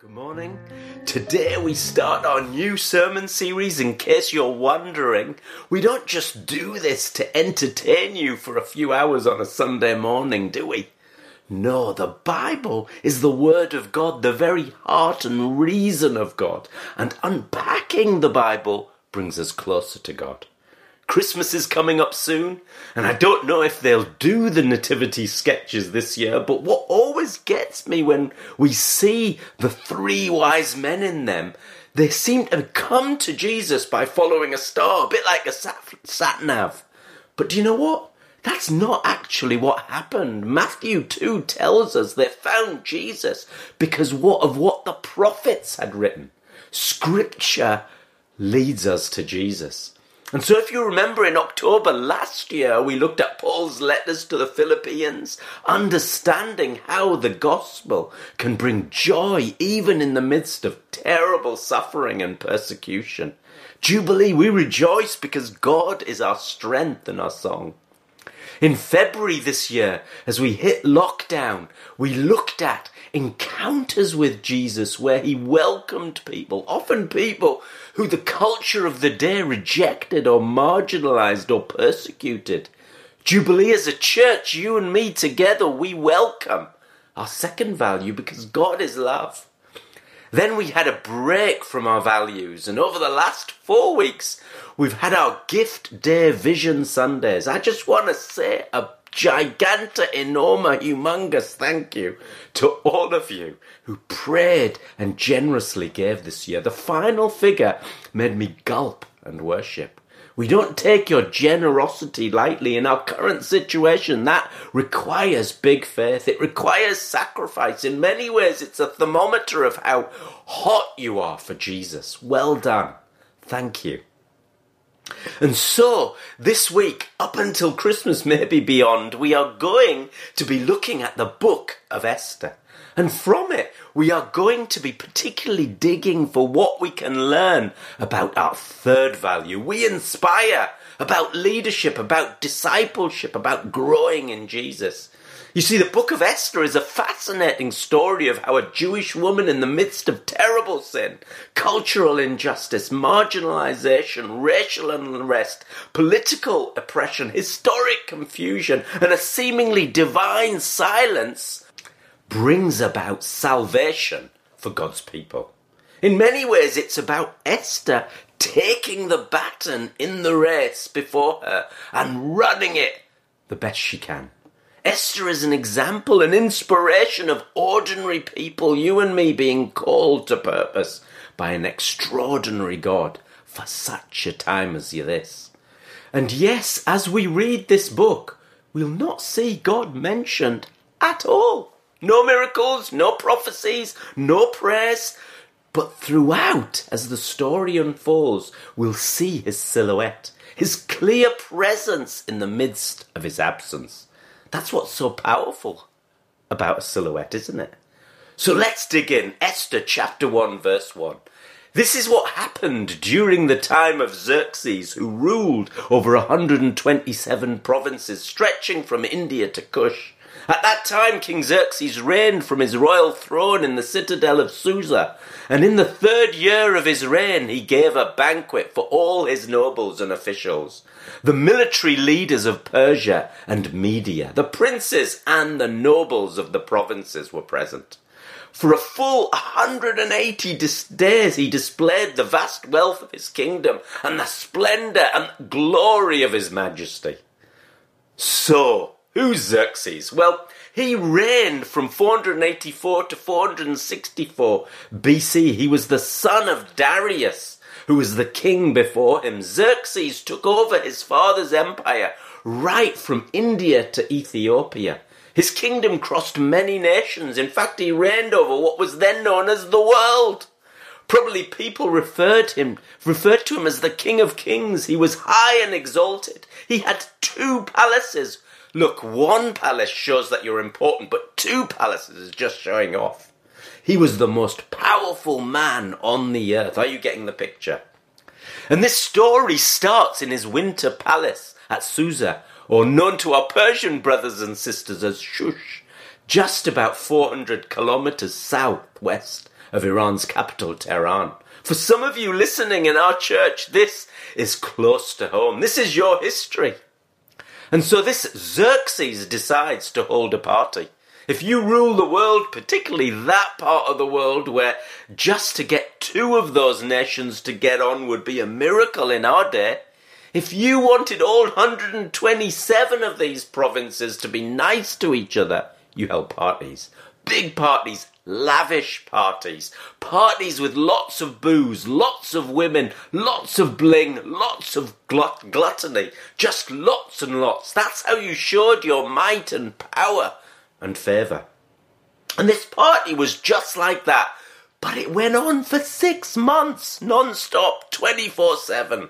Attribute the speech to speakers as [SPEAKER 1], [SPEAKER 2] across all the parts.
[SPEAKER 1] Good morning. Today we start our new sermon series. In case you're wondering, we don't just do this to entertain you for a few hours on a Sunday morning, do we? No, the Bible is the Word of God, the very heart and reason of God, and unpacking the Bible brings us closer to God. Christmas is coming up soon, and I don't know if they'll do the nativity sketches this year, but what always gets me when we see the three wise men in them, they seem to come to Jesus by following a star, a bit like a sat, nav. But do you know what? That's not actually what happened. Matthew 2 tells us they found Jesus because what of what the prophets had written. Scripture leads us to Jesus. And so, if you remember in October last year, we looked at Paul's letters to the Philippians, understanding how the gospel can bring joy even in the midst of terrible suffering and persecution. Jubilee, we rejoice because God is our strength and our song. In February this year, as we hit lockdown, we looked at encounters with Jesus where he welcomed people, often people who the culture of the day rejected or marginalized or persecuted. Jubilee as a church, you and me together, we welcome our second value because God is love. Then we had a break from our values, and over the last four weeks, we've had our Gift Day Vision Sundays. I just want to say a gigantic, enormous, humongous thank you to all of you who prayed and generously gave this year. The final figure made me gulp and worship. We don't take your generosity lightly in our current situation. That requires big faith. It requires sacrifice. In many ways, it's a thermometer of how hot you are for Jesus. Well done. Thank you. And so, this week, up until Christmas, maybe beyond, we are going to be looking at the book of Esther. And from it, we are going to be particularly digging for what we can learn about our third value. We inspire about leadership, about discipleship, about growing in Jesus. You see, the book of Esther is a fascinating story of how a Jewish woman in the midst of terrible sin, cultural injustice, marginalization, racial unrest, political oppression, historic confusion, and a seemingly divine silence brings about salvation for God's people. In many ways, it's about Esther taking the baton in the race before her and running it the best she can. Esther is an example, an inspiration of ordinary people, you and me being called to purpose by an extraordinary God for such a time as this. And yes, as we read this book, we'll not see God mentioned at all. No miracles, no prophecies, no prayers. But throughout, as the story unfolds, we'll see his silhouette, his clear presence in the midst of his absence. That's what's so powerful about a silhouette, isn't it? So let's dig in. Esther chapter 1, verse 1. This is what happened during the time of Xerxes, who ruled over 127 provinces, stretching from India to Kush. At that time, King Xerxes reigned from his royal throne in the citadel of Susa, and in the third year of his reign, he gave a banquet for all his nobles and officials, the military leaders of Persia and Media, the princes and the nobles of the provinces were present. For a full 180 days he displayed the vast wealth of his kingdom and the splendour and glory of his majesty. So, Who's Xerxes? Well, he reigned from 484 to 464 BC. He was the son of Darius, who was the king before him. Xerxes took over his father's empire right from India to Ethiopia. His kingdom crossed many nations. In fact, he reigned over what was then known as the world. Probably people referred him referred to him as the King of Kings. He was high and exalted. He had two palaces Look, one palace shows that you're important, but two palaces is just showing off. He was the most powerful man on the earth. Are you getting the picture? And this story starts in his winter palace at Susa, or known to our Persian brothers and sisters as Shush, just about 400 kilometers southwest of Iran's capital, Tehran. For some of you listening in our church, this is close to home. This is your history. And so this Xerxes decides to hold a party. If you rule the world, particularly that part of the world where just to get two of those nations to get on would be a miracle in our day, if you wanted all 127 of these provinces to be nice to each other, you held parties. Big parties, lavish parties. Parties with lots of booze, lots of women, lots of bling, lots of glut- gluttony. Just lots and lots. That's how you showed your might and power and favour. And this party was just like that. But it went on for six months, non-stop, 24-7.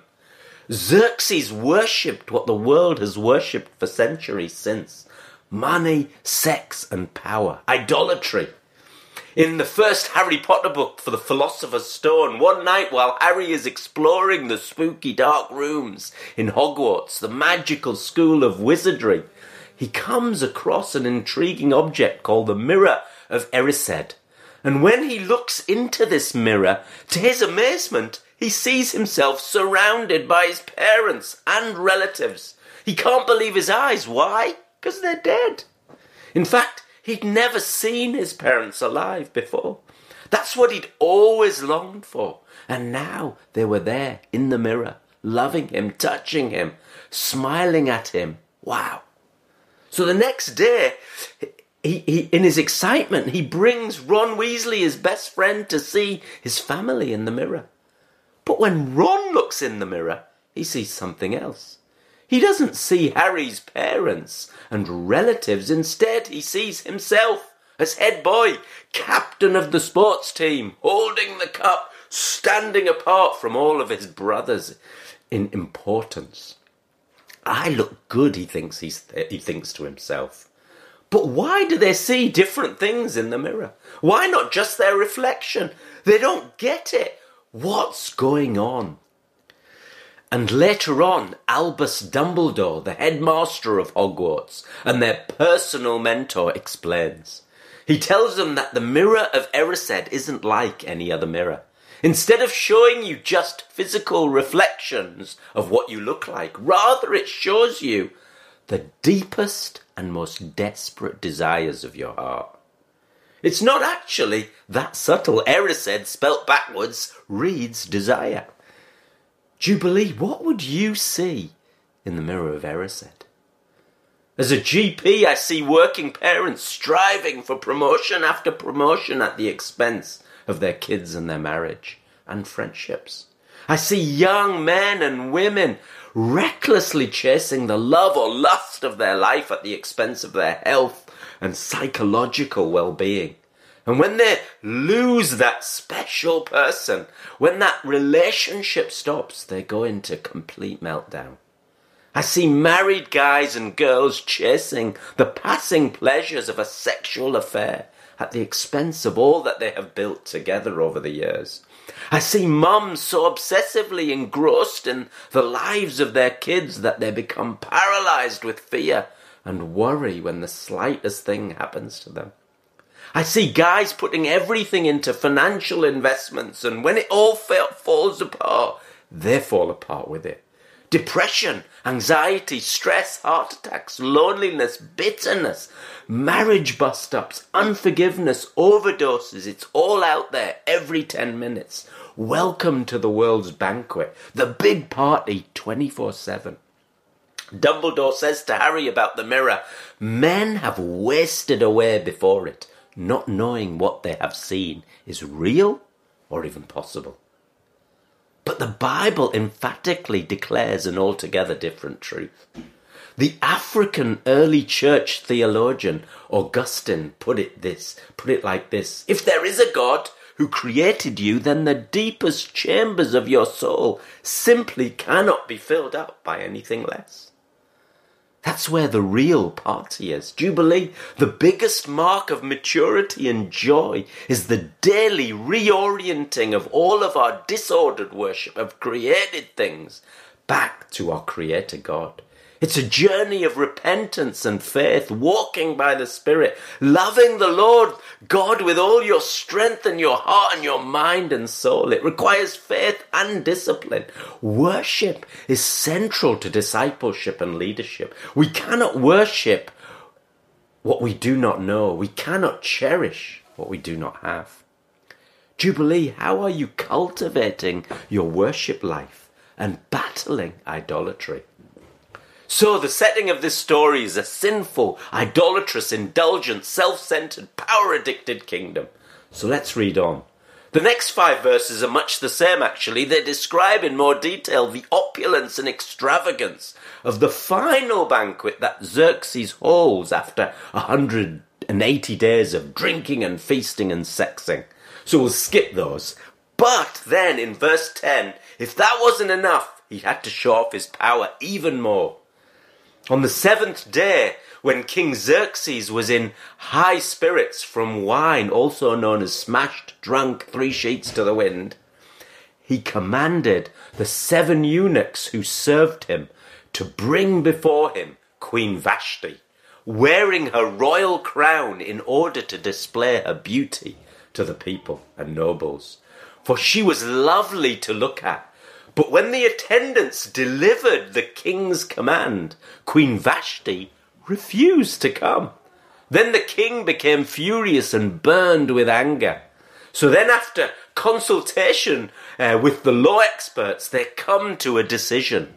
[SPEAKER 1] Xerxes worshipped what the world has worshipped for centuries since. Money, sex and power. Idolatry. In the first Harry Potter book for the Philosopher's Stone, one night while Harry is exploring the spooky dark rooms in Hogwarts, the magical school of wizardry, he comes across an intriguing object called the Mirror of Erised. And when he looks into this mirror, to his amazement, he sees himself surrounded by his parents and relatives. He can't believe his eyes. Why? Because they're dead. In fact, he'd never seen his parents alive before. That's what he'd always longed for. And now they were there in the mirror, loving him, touching him, smiling at him. Wow. So the next day, he, he, in his excitement, he brings Ron Weasley, his best friend, to see his family in the mirror. But when Ron looks in the mirror, he sees something else. He doesn't see Harry's parents and relatives. Instead, he sees himself as head boy, captain of the sports team, holding the cup, standing apart from all of his brothers in importance. I look good, he thinks he thinks to himself. But why do they see different things in the mirror? Why not just their reflection? They don't get it. What's going on? And later on, Albus Dumbledore, the headmaster of Hogwarts and their personal mentor, explains. He tells them that the mirror of Erised isn't like any other mirror. Instead of showing you just physical reflections of what you look like, rather it shows you the deepest and most desperate desires of your heart. It's not actually that subtle. Erised, spelt backwards, reads desire. Jubilee, what would you see in the mirror of Erised? As a GP, I see working parents striving for promotion after promotion at the expense of their kids and their marriage and friendships. I see young men and women recklessly chasing the love or lust of their life at the expense of their health and psychological well-being. And when they lose that special person, when that relationship stops, they go into complete meltdown. I see married guys and girls chasing the passing pleasures of a sexual affair at the expense of all that they have built together over the years. I see mums so obsessively engrossed in the lives of their kids that they become paralyzed with fear and worry when the slightest thing happens to them. I see guys putting everything into financial investments, and when it all falls apart, they fall apart with it. Depression, anxiety, stress, heart attacks, loneliness, bitterness, marriage bust ups, unforgiveness, overdoses. It's all out there every 10 minutes. Welcome to the world's banquet, the big party 24 7. Dumbledore says to Harry about the mirror, men have wasted away before it, not knowing what they have seen is real or even possible. But the Bible emphatically declares an altogether different truth. The African early church theologian Augustine put it this, put it like this. If there is a God who created you, then the deepest chambers of your soul simply cannot be filled up by anything less. That's where the real party is. Jubilee, the biggest mark of maturity and joy is the daily reorienting of all of our disordered worship of created things back to our Creator God. It's a journey of repentance and faith, walking by the Spirit, loving the Lord God with all your strength and your heart and your mind and soul. It requires faith and discipline. Worship is central to discipleship and leadership. We cannot worship what we do not know. We cannot cherish what we do not have. Jubilee, how are you cultivating your worship life and battling idolatry? So, the setting of this story is a sinful, idolatrous, indulgent, self centered, power addicted kingdom. So, let's read on. The next five verses are much the same, actually. They describe in more detail the opulence and extravagance of the final banquet that Xerxes holds after 180 days of drinking and feasting and sexing. So, we'll skip those. But then in verse 10, if that wasn't enough, he had to show off his power even more. On the seventh day, when King Xerxes was in high spirits from wine, also known as smashed drunk three sheets to the wind, he commanded the seven eunuchs who served him to bring before him Queen Vashti, wearing her royal crown in order to display her beauty to the people and nobles. For she was lovely to look at but when the attendants delivered the king's command, Queen Vashti refused to come. Then the king became furious and burned with anger. So then, after consultation uh, with the law experts, they come to a decision.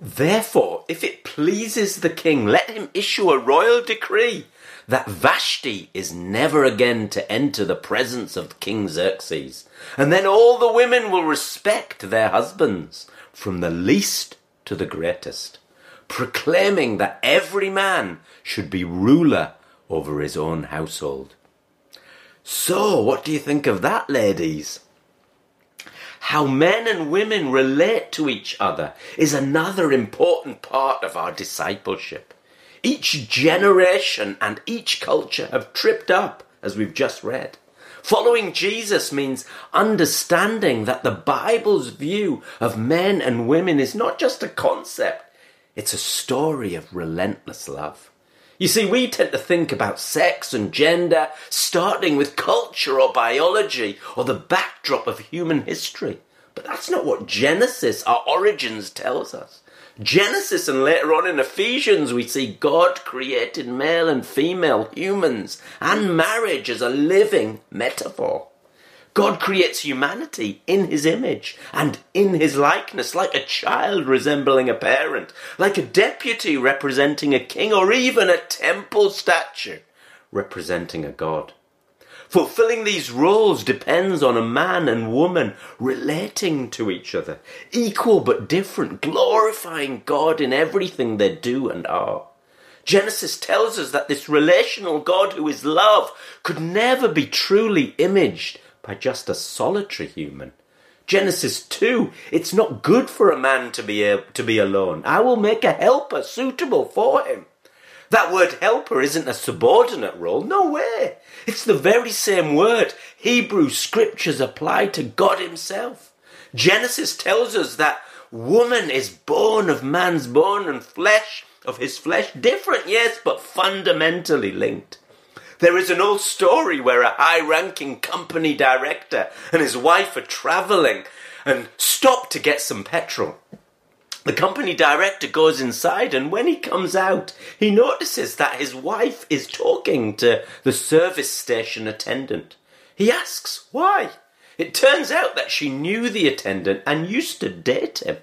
[SPEAKER 1] Therefore, if it pleases the king, let him issue a royal decree that Vashti is never again to enter the presence of King Xerxes, and then all the women will respect their husbands, from the least to the greatest, proclaiming that every man should be ruler over his own household. So, what do you think of that, ladies? How men and women relate to each other is another important part of our discipleship. Each generation and each culture have tripped up, as we've just read. Following Jesus means understanding that the Bible's view of men and women is not just a concept, it's a story of relentless love. You see, we tend to think about sex and gender starting with culture or biology or the backdrop of human history. But that's not what Genesis, our origins, tells us. Genesis and later on in Ephesians, we see God created male and female humans and marriage as a living metaphor. God creates humanity in his image and in his likeness, like a child resembling a parent, like a deputy representing a king, or even a temple statue representing a god. Fulfilling these roles depends on a man and woman relating to each other, equal but different, glorifying God in everything they do and are. Genesis tells us that this relational God who is love could never be truly imaged by just a solitary human. Genesis 2, it's not good for a man to be, a, to be alone. I will make a helper suitable for him. That word helper isn't a subordinate role. No way. It's the very same word Hebrew scriptures apply to God Himself. Genesis tells us that woman is born of man's bone and flesh of his flesh. Different, yes, but fundamentally linked. There is an old story where a high ranking company director and his wife are travelling and stop to get some petrol. The company director goes inside, and when he comes out, he notices that his wife is talking to the service station attendant. He asks why. It turns out that she knew the attendant and used to date him.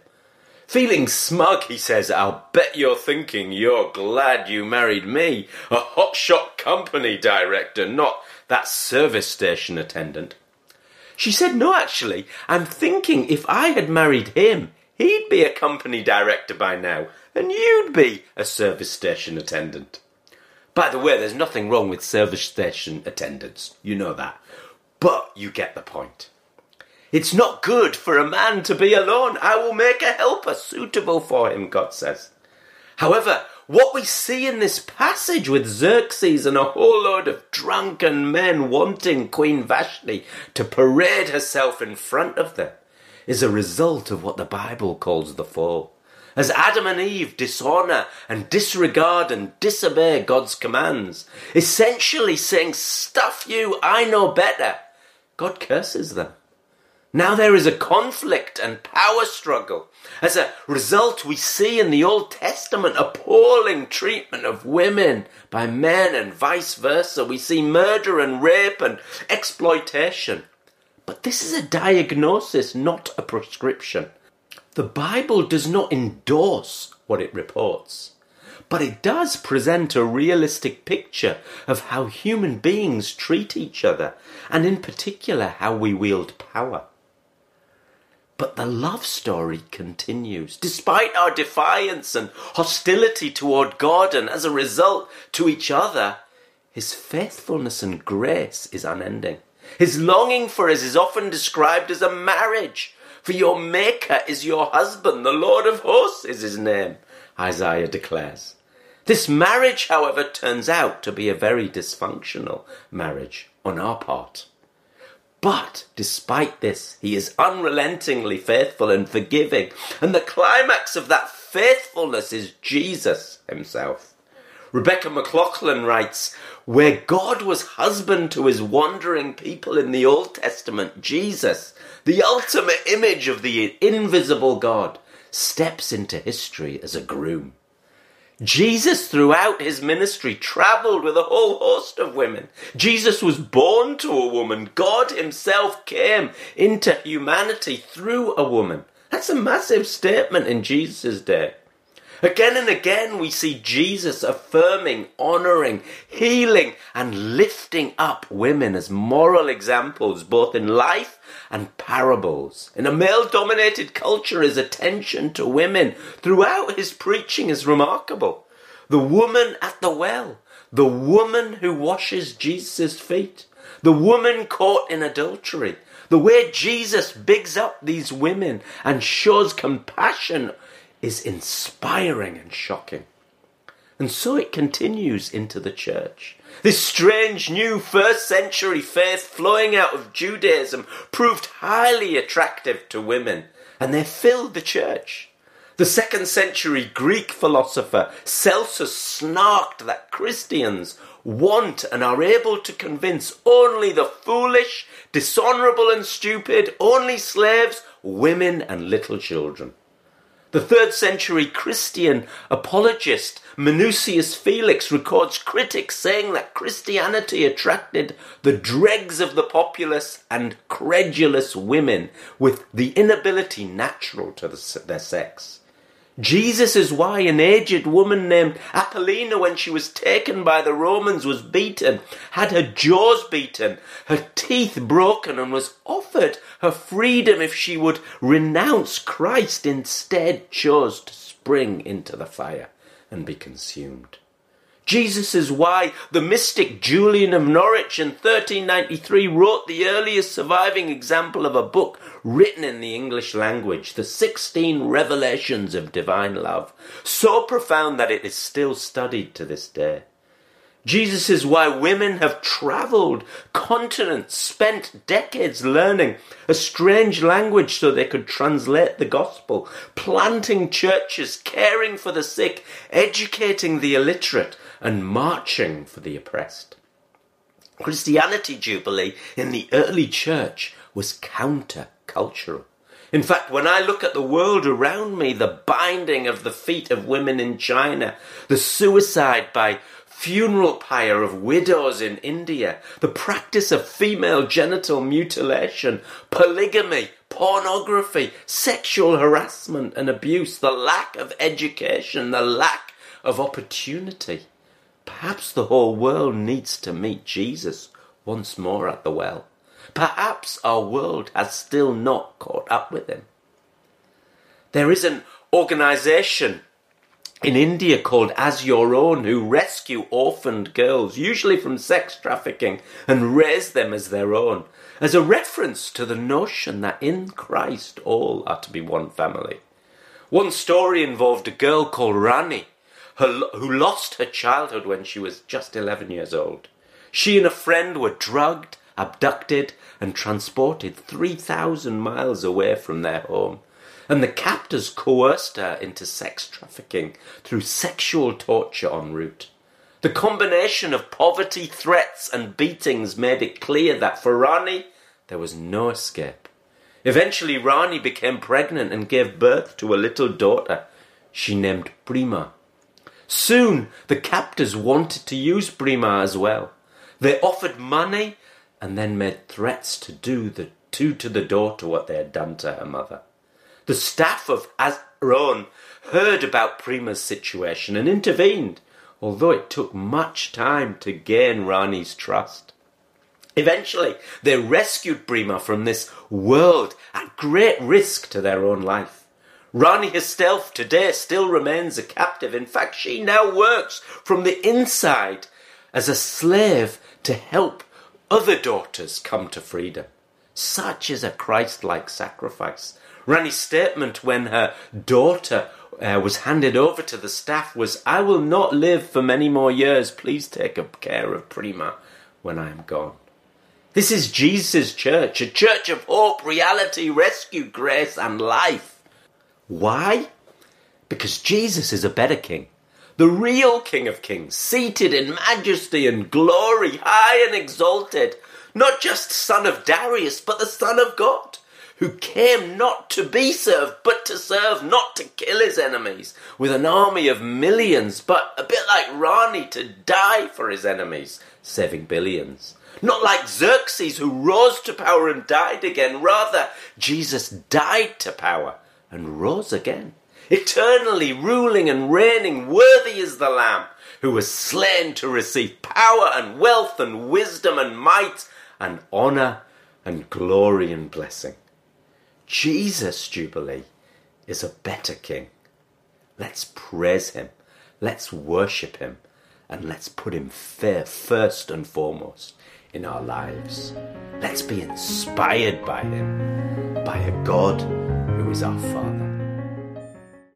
[SPEAKER 1] Feeling smug, he says, I'll bet you're thinking you're glad you married me, a hotshot company director, not that service station attendant. She said, No, actually, I'm thinking if I had married him, He'd be a company director by now, and you'd be a service station attendant. By the way, there's nothing wrong with service station attendants, you know that. But you get the point. It's not good for a man to be alone. I will make a helper suitable for him, God says. However, what we see in this passage with Xerxes and a whole load of drunken men wanting Queen Vashti to parade herself in front of them is a result of what the Bible calls the fall. as Adam and Eve dishonor and disregard and disobey God's commands, essentially saying, Stuff you, I know better, God curses them. Now there is a conflict and power struggle. As a result, we see in the Old Testament appalling treatment of women by men and vice versa. We see murder and rape and exploitation. But this is a diagnosis, not a prescription. The Bible does not endorse what it reports, but it does present a realistic picture of how human beings treat each other, and in particular how we wield power. But the love story continues. Despite our defiance and hostility toward God and as a result to each other, his faithfulness and grace is unending. His longing for us is often described as a marriage. For your Maker is your husband, the Lord of hosts is his name, Isaiah declares. This marriage, however, turns out to be a very dysfunctional marriage on our part. But despite this, he is unrelentingly faithful and forgiving, and the climax of that faithfulness is Jesus himself. Rebecca McLaughlin writes, where God was husband to his wandering people in the Old Testament, Jesus, the ultimate image of the invisible God, steps into history as a groom. Jesus, throughout his ministry, traveled with a whole host of women. Jesus was born to a woman. God himself came into humanity through a woman. That's a massive statement in Jesus' day. Again and again, we see Jesus affirming, honoring, healing, and lifting up women as moral examples, both in life and parables. In a male dominated culture, his attention to women throughout his preaching is remarkable. The woman at the well, the woman who washes Jesus' feet, the woman caught in adultery, the way Jesus bigs up these women and shows compassion is inspiring and shocking. And so it continues into the church. This strange new first century faith flowing out of Judaism proved highly attractive to women, and they filled the church. The second century Greek philosopher Celsus snarked that Christians want and are able to convince only the foolish, dishonourable, and stupid, only slaves, women, and little children. The third century Christian apologist Minucius Felix records critics saying that Christianity attracted the dregs of the populace and credulous women with the inability natural to the, their sex. Jesus is why an aged woman named Apollonia, when she was taken by the Romans, was beaten, had her jaws beaten, her teeth broken, and was offered her freedom if she would renounce Christ, instead chose to spring into the fire and be consumed. Jesus is why the mystic Julian of Norwich in 1393 wrote the earliest surviving example of a book written in the English language, the 16 Revelations of Divine Love, so profound that it is still studied to this day. Jesus is why women have traveled continents, spent decades learning a strange language so they could translate the gospel, planting churches, caring for the sick, educating the illiterate, and marching for the oppressed. Christianity Jubilee in the early church was counter-cultural. In fact, when I look at the world around me, the binding of the feet of women in China, the suicide by funeral pyre of widows in India, the practice of female genital mutilation, polygamy, pornography, sexual harassment and abuse, the lack of education, the lack of opportunity. Perhaps the whole world needs to meet Jesus once more at the well. Perhaps our world has still not caught up with him. There is an organization in India called As Your Own who rescue orphaned girls, usually from sex trafficking, and raise them as their own, as a reference to the notion that in Christ all are to be one family. One story involved a girl called Rani her, who lost her childhood when she was just 11 years old. She and a friend were drugged, abducted, and transported 3,000 miles away from their home. and the captors coerced her into sex trafficking through sexual torture en route. The combination of poverty, threats, and beatings made it clear that for Rani, there was no escape. Eventually, Rani became pregnant and gave birth to a little daughter she named Prema. Soon, the captors wanted to use Prema as well. They offered money and then made threats to do the, do to the daughter what they had done to her mother. The staff of Aaron heard about Prema's situation and intervened, although it took much time to gain Rani's trust. Eventually, they rescued Prema from this world at great risk to their own life. Rani herself today still remains a captive. In fact, she now works from the inside as a slave to help other daughters come to freedom. Such is a Christ like sacrifice. Rani's statement when her daughter uh, was handed over to the staff was, I will not live for many more years. Please take care of Prema when I am gone. This is Jesus' church, a church of hope, reality, rescue, grace, and life. Why? Because Jesus is a better king the real King of Kings, seated in majesty and glory, high and exalted, not just son of Darius, but the Son of God, who came not to be served, but to serve, not to kill his enemies, with an army of millions, but a bit like Rani, to die for his enemies, saving billions. Not like Xerxes, who rose to power and died again. Rather, Jesus died to power and rose again eternally ruling and reigning, worthy is the Lamb who was slain to receive power and wealth and wisdom and might and honour and glory and blessing. Jesus, Jubilee, is a better King. Let's praise him, let's worship him, and let's put him fair first and foremost in our lives. Let's be inspired by him, by a God who is our Father.